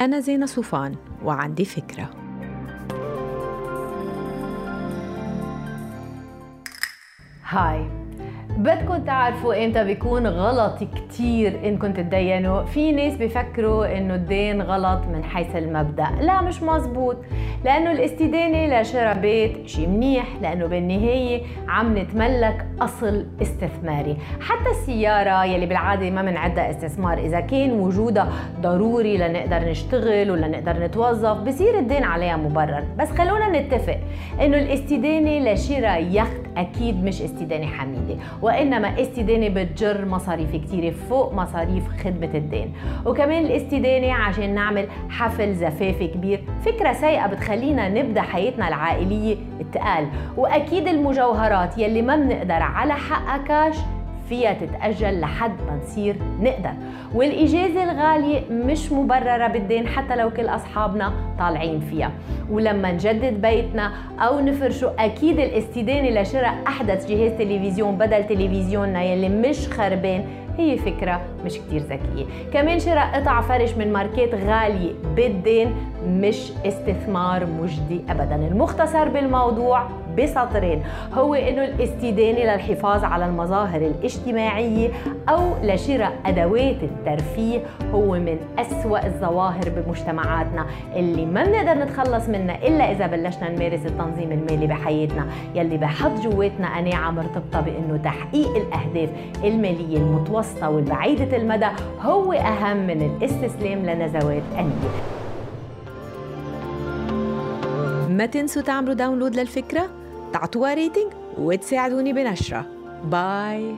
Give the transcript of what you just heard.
أنا زينة صوفان وعندي فكرة. هاي. بدكم تعرفوا إمتى بيكون غلط كتير انكم تتدينوا في ناس بيفكروا إنه الدين غلط من حيث المبدأ. لا مش مزبوط. لأنه الاستدانة لشراء بيت شيء منيح لأنه بالنهاية عم نتملك أصل استثماري. حتى السيارة يلي بالعادة ما بنعدها استثمار إذا كان وجودها ضروري لنقدر نشتغل ولا نقدر نتوظف بصير الدين عليها مبرر. بس خلونا نتفق إنه الاستدانة لشراء يخت أكيد مش استدانة حميدة وإنما استدانة بتجر مصاريف كثيره فوق مصاريف خدمة الدين. وكمان الاستدانة عشان نعمل حفل زفاف كبير فكرة سيئة بتخلينا نبدأ حياتنا العائلية التقال. وأكيد المجوهرات يلي ما بنقدر على حقها كاش فيها تتأجل لحد ما نصير نقدر. والإجازة الغالية مش مبررة بالدين حتى لو كل أصحابنا طالعين فيها. ولما نجدد بيتنا أو نفرشه أكيد الاستدانة لشراء أحدث جهاز تلفزيون بدل تلفزيوننا يلي مش خربان هي فكرة مش كتير ذكية. كمان شراء قطع فرش من ماركات غالية بالدين مش استثمار مجدي أبدا. المختصر بالموضوع بسطرين. هو إنه الاستدانة للحفاظ على المظاهر الاجتماعية أو لشراء أدوات الترفيه هو من أسوأ الظواهر بمجتمعاتنا. اللي ما بنقدر نتخلص منها إلا إذا بلشنا نمارس التنظيم المالي بحياتنا. يلي بحط جواتنا قناعة مرتبطة بإنه تحقيق الأهداف المالية المتوسطة والبعيدة المدى هو أهم من الاستسلام لنزوات انيه ما تنسوا تعملوا download للفكرة؟ تعطوها rating وتساعدوني بنشرة. باي.